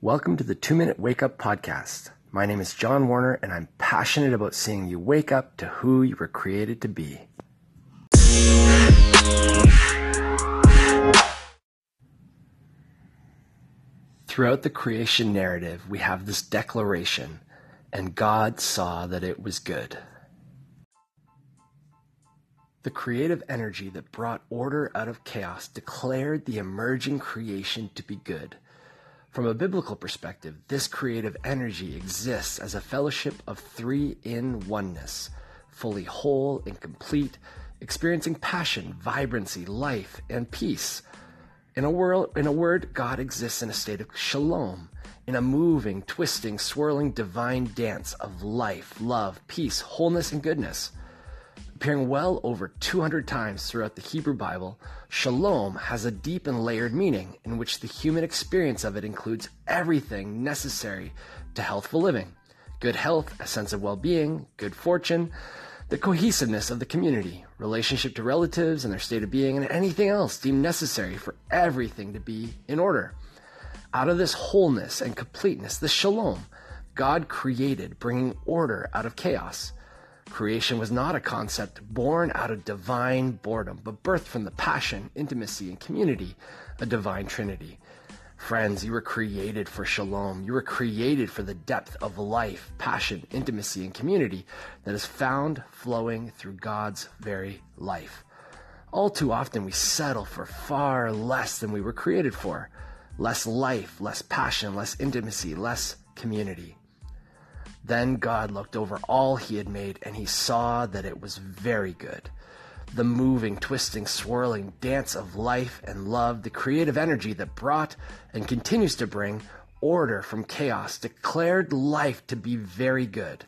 Welcome to the Two Minute Wake Up Podcast. My name is John Warner, and I'm passionate about seeing you wake up to who you were created to be. Throughout the creation narrative, we have this declaration, and God saw that it was good. The creative energy that brought order out of chaos declared the emerging creation to be good. From a biblical perspective, this creative energy exists as a fellowship of three in oneness, fully whole and complete, experiencing passion, vibrancy, life, and peace. In a, world, in a word, God exists in a state of shalom, in a moving, twisting, swirling divine dance of life, love, peace, wholeness, and goodness. Appearing well over 200 times throughout the Hebrew Bible, shalom has a deep and layered meaning in which the human experience of it includes everything necessary to healthful living good health, a sense of well being, good fortune, the cohesiveness of the community, relationship to relatives and their state of being, and anything else deemed necessary for everything to be in order. Out of this wholeness and completeness, the shalom, God created, bringing order out of chaos. Creation was not a concept born out of divine boredom, but birthed from the passion, intimacy, and community, a divine trinity. Friends, you were created for shalom. You were created for the depth of life, passion, intimacy, and community that is found flowing through God's very life. All too often, we settle for far less than we were created for less life, less passion, less intimacy, less community. Then God looked over all he had made, and he saw that it was very good. The moving, twisting, swirling dance of life and love, the creative energy that brought and continues to bring order from chaos, declared life to be very good.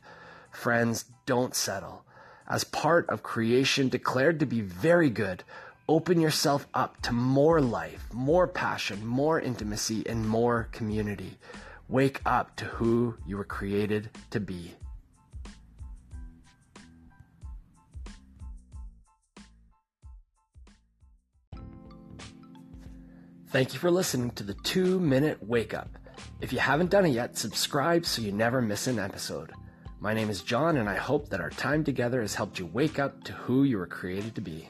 Friends, don't settle. As part of creation declared to be very good, open yourself up to more life, more passion, more intimacy, and more community. Wake up to who you were created to be. Thank you for listening to the two minute wake up. If you haven't done it yet, subscribe so you never miss an episode. My name is John, and I hope that our time together has helped you wake up to who you were created to be.